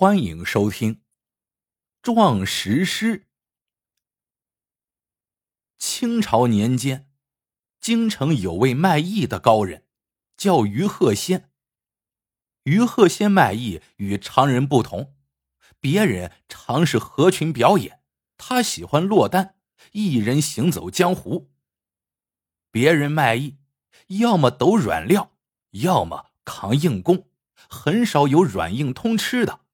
欢迎收听《壮石诗》。清朝年间，京城有位卖艺的高人，叫于鹤仙。于鹤仙卖艺与常人不同，别人常是合群表演，他喜欢落单，一人行走江湖。别人卖艺，要么抖软料，要么扛硬弓，很少有软硬通吃的。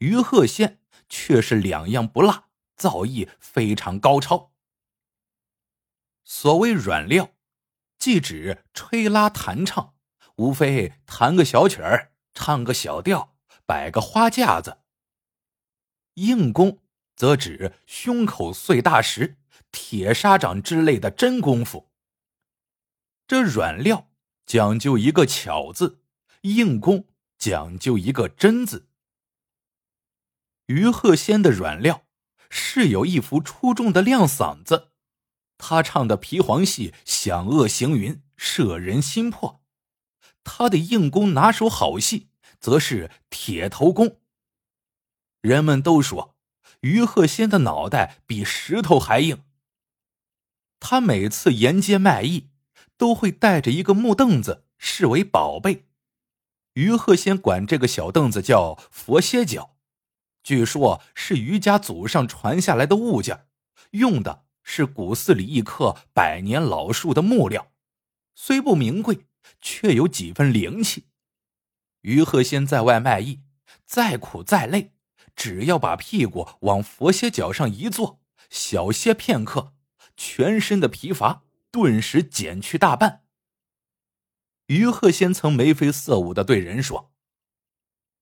于鹤仙却是两样不落，造诣非常高超。所谓软料，即指吹拉弹唱，无非弹个小曲儿，唱个小调，摆个花架子。硬功则指胸口碎大石、铁砂掌之类的真功夫。这软料讲究一个巧字，硬功讲究一个真字。于鹤仙的软料是有一副出众的亮嗓子，他唱的皮黄戏响遏行云，摄人心魄。他的硬功拿手好戏，则是铁头功。人们都说于鹤仙的脑袋比石头还硬。他每次沿街卖艺，都会带着一个木凳子，视为宝贝。于鹤仙管这个小凳子叫佛歇脚。据说，是余家祖上传下来的物件，用的是古寺里一棵百年老树的木料，虽不名贵，却有几分灵气。于鹤仙在外卖艺，再苦再累，只要把屁股往佛歇脚上一坐，小歇片刻，全身的疲乏顿时减去大半。于鹤仙曾眉飞色舞的对人说：“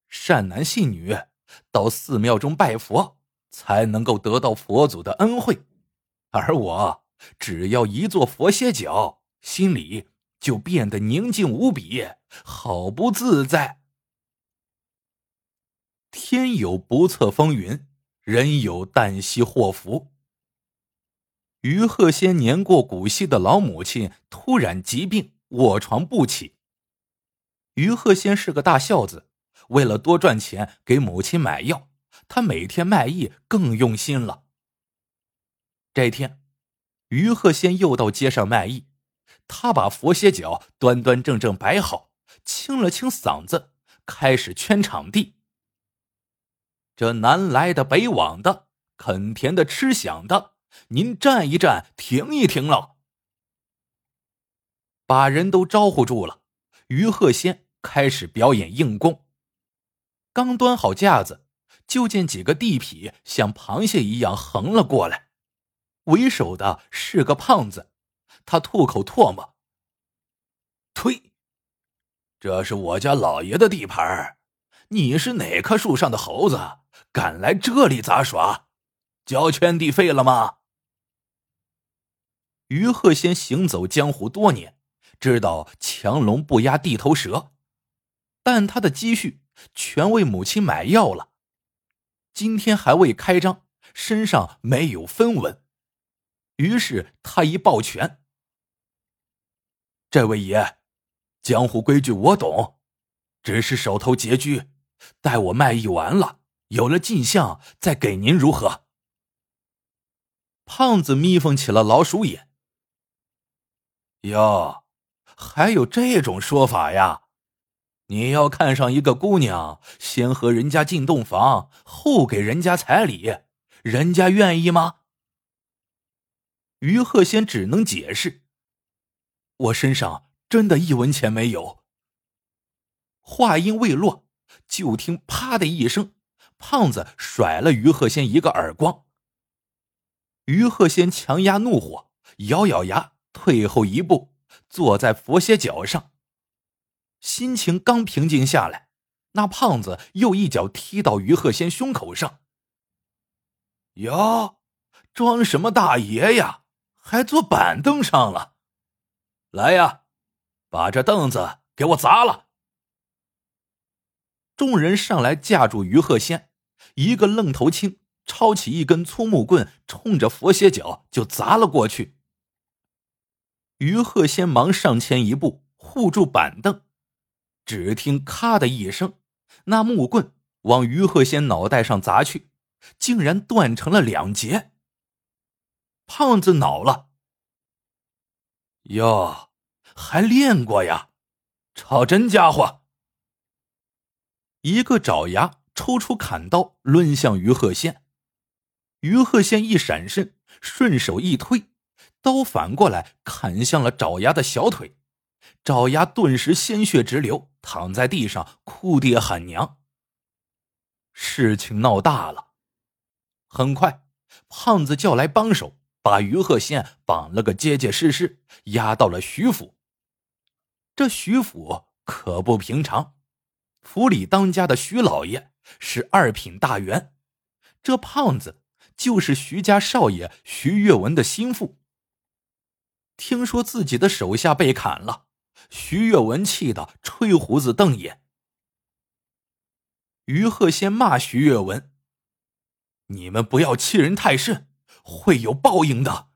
善男信女。”到寺庙中拜佛，才能够得到佛祖的恩惠，而我只要一坐佛歇脚，心里就变得宁静无比，好不自在。天有不测风云，人有旦夕祸福。于鹤仙年过古稀的老母亲突然疾病，卧床不起。于鹤仙是个大孝子。为了多赚钱给母亲买药，他每天卖艺更用心了。这天，于鹤仙又到街上卖艺，他把佛歇脚端端正正摆好，清了清嗓子，开始圈场地。这南来的北往的，啃甜的吃响的，您站一站，停一停了，把人都招呼住了。于鹤仙开始表演硬功。刚端好架子，就见几个地痞像螃蟹一样横了过来。为首的是个胖子，他吐口唾沫：“呸！这是我家老爷的地盘你是哪棵树上的猴子，敢来这里杂耍？交圈地费了吗？”于鹤仙行走江湖多年，知道强龙不压地头蛇，但他的积蓄。全为母亲买药了，今天还未开张，身上没有分文。于是他一抱拳：“这位爷，江湖规矩我懂，只是手头拮据，待我卖艺完了，有了进项再给您如何？”胖子眯缝起了老鼠眼：“哟，还有这种说法呀？”你要看上一个姑娘，先和人家进洞房，后给人家彩礼，人家愿意吗？于鹤仙只能解释：“我身上真的一文钱没有。”话音未落，就听“啪”的一声，胖子甩了于鹤仙一个耳光。于鹤仙强压怒火，咬咬牙，退后一步，坐在佛鞋脚上。心情刚平静下来，那胖子又一脚踢到于鹤仙胸口上。哟，装什么大爷呀？还坐板凳上了？来呀，把这凳子给我砸了！众人上来架住于鹤仙，一个愣头青抄起一根粗木棍，冲着佛鞋脚就砸了过去。于鹤仙忙上前一步护住板凳。只听“咔”的一声，那木棍往于鹤仙脑袋上砸去，竟然断成了两截。胖子恼了：“哟，还练过呀？抄真家伙！”一个爪牙抽出砍刀，抡向于鹤仙。于鹤仙一闪身，顺手一推，刀反过来砍向了爪牙的小腿。爪牙顿时鲜血直流，躺在地上哭爹喊娘。事情闹大了，很快，胖子叫来帮手，把于鹤仙绑了个结结实实，押到了徐府。这徐府可不平常，府里当家的徐老爷是二品大员，这胖子就是徐家少爷徐月文的心腹。听说自己的手下被砍了。徐月文气得吹胡子瞪眼。于鹤仙骂徐月文：“你们不要欺人太甚，会有报应的。”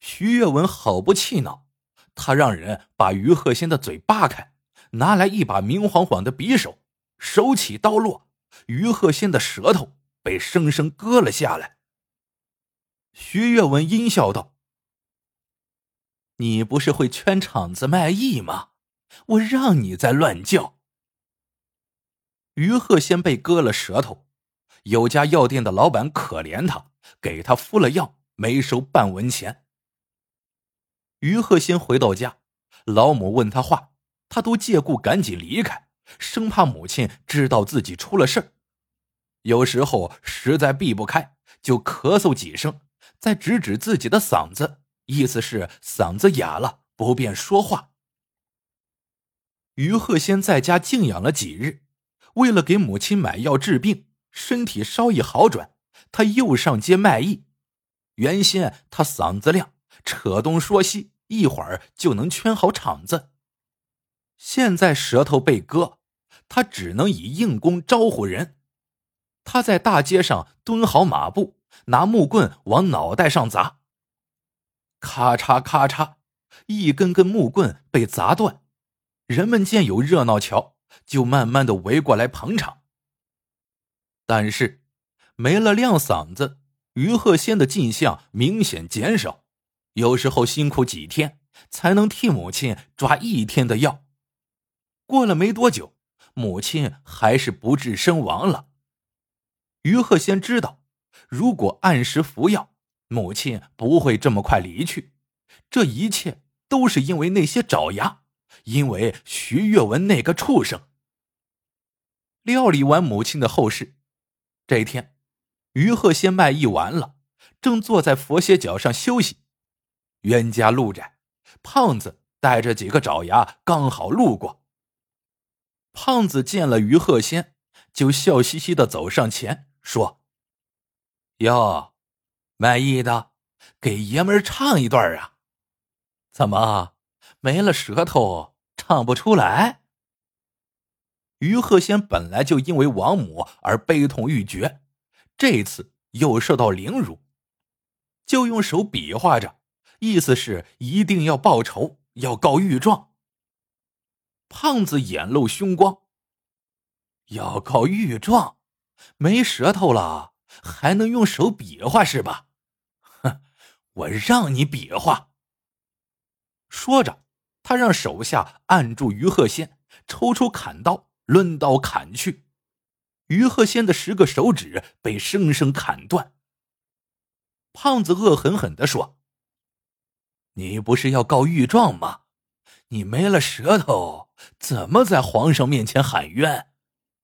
徐月文好不气恼，他让人把于鹤仙的嘴扒开，拿来一把明晃晃的匕首，手起刀落，于鹤仙的舌头被生生割了下来。徐月文阴笑道。你不是会圈场子卖艺吗？我让你再乱叫。于鹤仙被割了舌头，有家药店的老板可怜他，给他敷了药，没收半文钱。于鹤仙回到家，老母问他话，他都借故赶紧离开，生怕母亲知道自己出了事。有时候实在避不开，就咳嗽几声，再指指自己的嗓子。意思是嗓子哑了，不便说话。于鹤仙在家静养了几日，为了给母亲买药治病，身体稍一好转，他又上街卖艺。原先他嗓子亮，扯东说西，一会儿就能圈好场子。现在舌头被割，他只能以硬功招呼人。他在大街上蹲好马步，拿木棍往脑袋上砸。咔嚓咔嚓，一根根木棍被砸断，人们见有热闹瞧，就慢慢的围过来捧场。但是，没了亮嗓子，于鹤仙的进项明显减少，有时候辛苦几天才能替母亲抓一天的药。过了没多久，母亲还是不治身亡了。于鹤仙知道，如果按时服药。母亲不会这么快离去，这一切都是因为那些爪牙，因为徐月文那个畜生。料理完母亲的后事，这一天，于鹤仙卖艺完了，正坐在佛鞋脚上休息。冤家路窄，胖子带着几个爪牙刚好路过。胖子见了于鹤仙，就笑嘻嘻的走上前说：“哟。”卖艺的，给爷们儿唱一段啊！怎么没了舌头唱不出来？于鹤仙本来就因为王母而悲痛欲绝，这次又受到凌辱，就用手比划着，意思是一定要报仇，要告御状。胖子眼露凶光，要告御状，没舌头了还能用手比划是吧？我让你比划。说着，他让手下按住于鹤仙，抽出砍刀，抡刀砍去。于鹤仙的十个手指被生生砍断。胖子恶狠狠的说：“你不是要告御状吗？你没了舌头，怎么在皇上面前喊冤？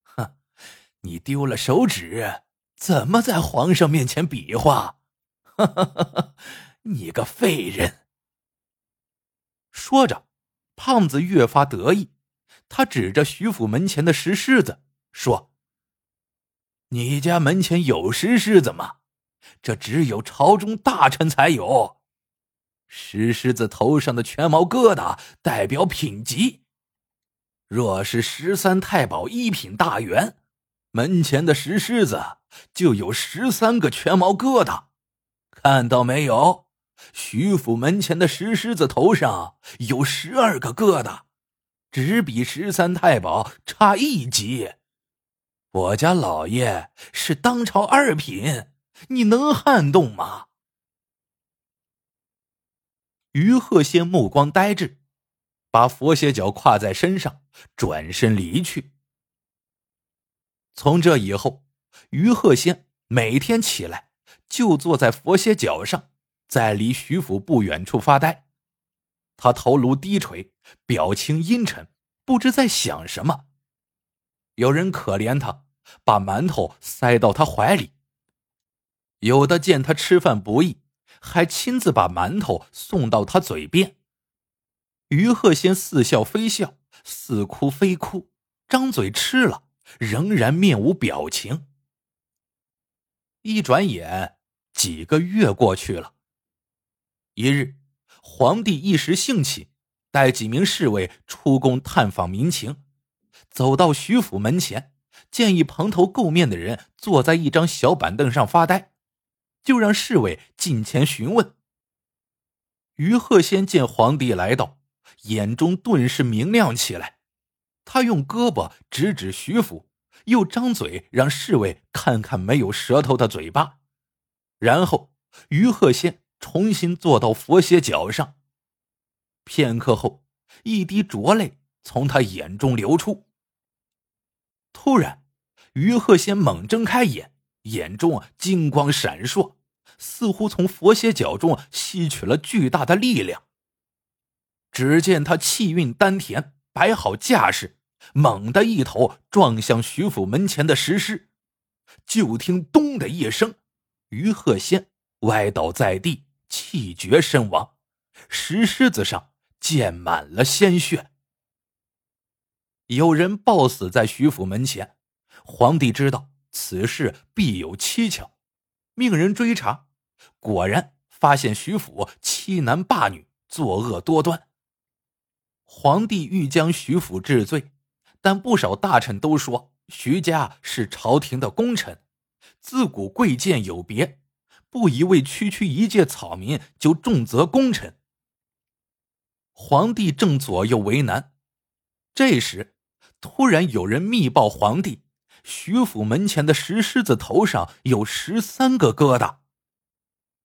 哼，你丢了手指，怎么在皇上面前比划？”哈哈哈哈你个废人！说着，胖子越发得意，他指着徐府门前的石狮子说：“你家门前有石狮子吗？这只有朝中大臣才有。石狮子头上的全毛疙瘩代表品级，若是十三太保一品大员，门前的石狮子就有十三个全毛疙瘩。”看到没有？徐府门前的石狮子头上有十二个疙瘩，只比十三太保差一级。我家老爷是当朝二品，你能撼动吗？”于鹤仙目光呆滞，把佛鞋脚挎在身上，转身离去。从这以后，于鹤仙每天起来就坐在佛鞋脚上，在离徐府不远处发呆。他头颅低垂，表情阴沉，不知在想什么。有人可怜他，把馒头塞到他怀里；有的见他吃饭不易。还亲自把馒头送到他嘴边。于鹤仙似笑非笑，似哭非哭，张嘴吃了，仍然面无表情。一转眼，几个月过去了。一日，皇帝一时兴起，带几名侍卫出宫探访民情，走到徐府门前，见一蓬头垢面的人坐在一张小板凳上发呆。就让侍卫近前询问。于鹤仙见皇帝来到，眼中顿时明亮起来。他用胳膊指指徐府，又张嘴让侍卫看看没有舌头的嘴巴。然后，于鹤仙重新坐到佛鞋脚上。片刻后，一滴浊泪从他眼中流出。突然，于鹤仙猛睁开眼，眼中金光闪烁。似乎从佛鞋脚中吸取了巨大的力量。只见他气运丹田，摆好架势，猛地一头撞向徐府门前的石狮。就听“咚”的一声，于鹤仙歪倒在地，气绝身亡。石狮子上溅满了鲜血。有人暴死在徐府门前，皇帝知道此事必有蹊跷，命人追查。果然发现徐府欺男霸女，作恶多端。皇帝欲将徐府治罪，但不少大臣都说徐家是朝廷的功臣，自古贵贱有别，不宜为区区一介草民就重责功臣。皇帝正左右为难，这时突然有人密报皇帝，徐府门前的石狮子头上有十三个疙瘩。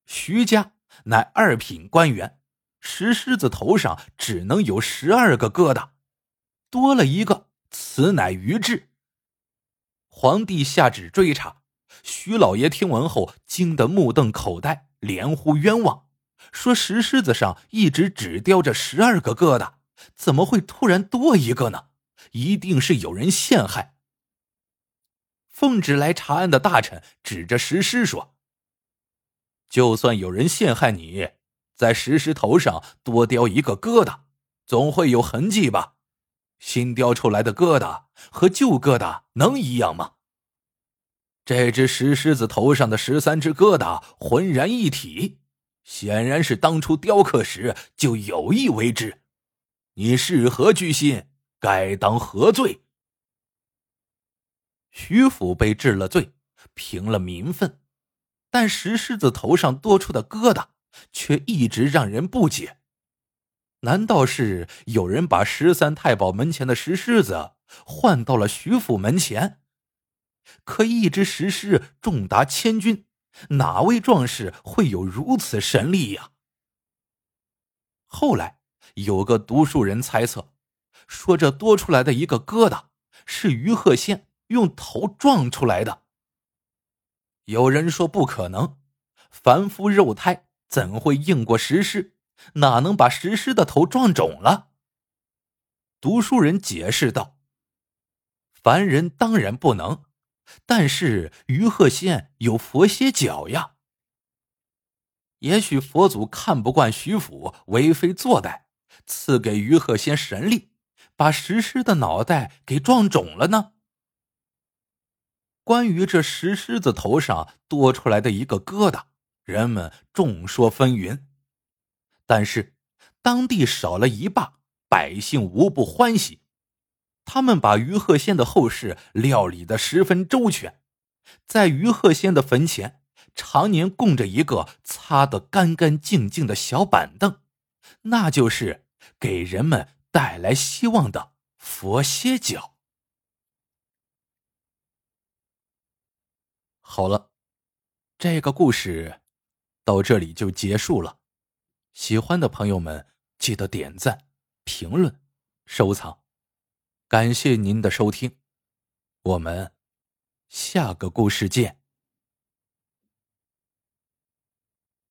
徐家乃二品官员，石狮子头上只能有十二个疙瘩，多了一个，此乃愚智。皇帝下旨追查，徐老爷听闻后惊得目瞪口呆，连呼冤枉，说石狮子上一直只雕着十二个疙瘩，怎么会突然多一个呢？一定是有人陷害。奉旨来查案的大臣指着石狮说。就算有人陷害你，在石狮头上多雕一个疙瘩，总会有痕迹吧？新雕出来的疙瘩和旧疙瘩能一样吗？这只石狮子头上的十三只疙瘩浑然一体，显然是当初雕刻时就有意为之。你是何居心？该当何罪？徐府被治了罪，平了民愤。但石狮子头上多出的疙瘩，却一直让人不解。难道是有人把十三太保门前的石狮子换到了徐府门前？可一只石狮重达千钧，哪位壮士会有如此神力呀？后来有个读书人猜测，说这多出来的一个疙瘩是于鹤仙用头撞出来的。有人说不可能，凡夫肉胎怎会硬过石狮？哪能把石狮的头撞肿了？读书人解释道：“凡人当然不能，但是于鹤仙有佛歇脚呀。也许佛祖看不惯徐府为非作歹，赐给于鹤仙神力，把石狮的脑袋给撞肿了呢。”关于这石狮子头上多出来的一个疙瘩，人们众说纷纭。但是当地少了一霸，百姓无不欢喜。他们把于鹤仙的后事料理的十分周全。在于鹤仙的坟前常年供着一个擦得干干净净的小板凳。那就是给人们带来希望的佛歇脚。好了这个故事到这里就结束了。喜欢的朋友们记得点赞评论收藏。感谢您的收听我们下个故事见。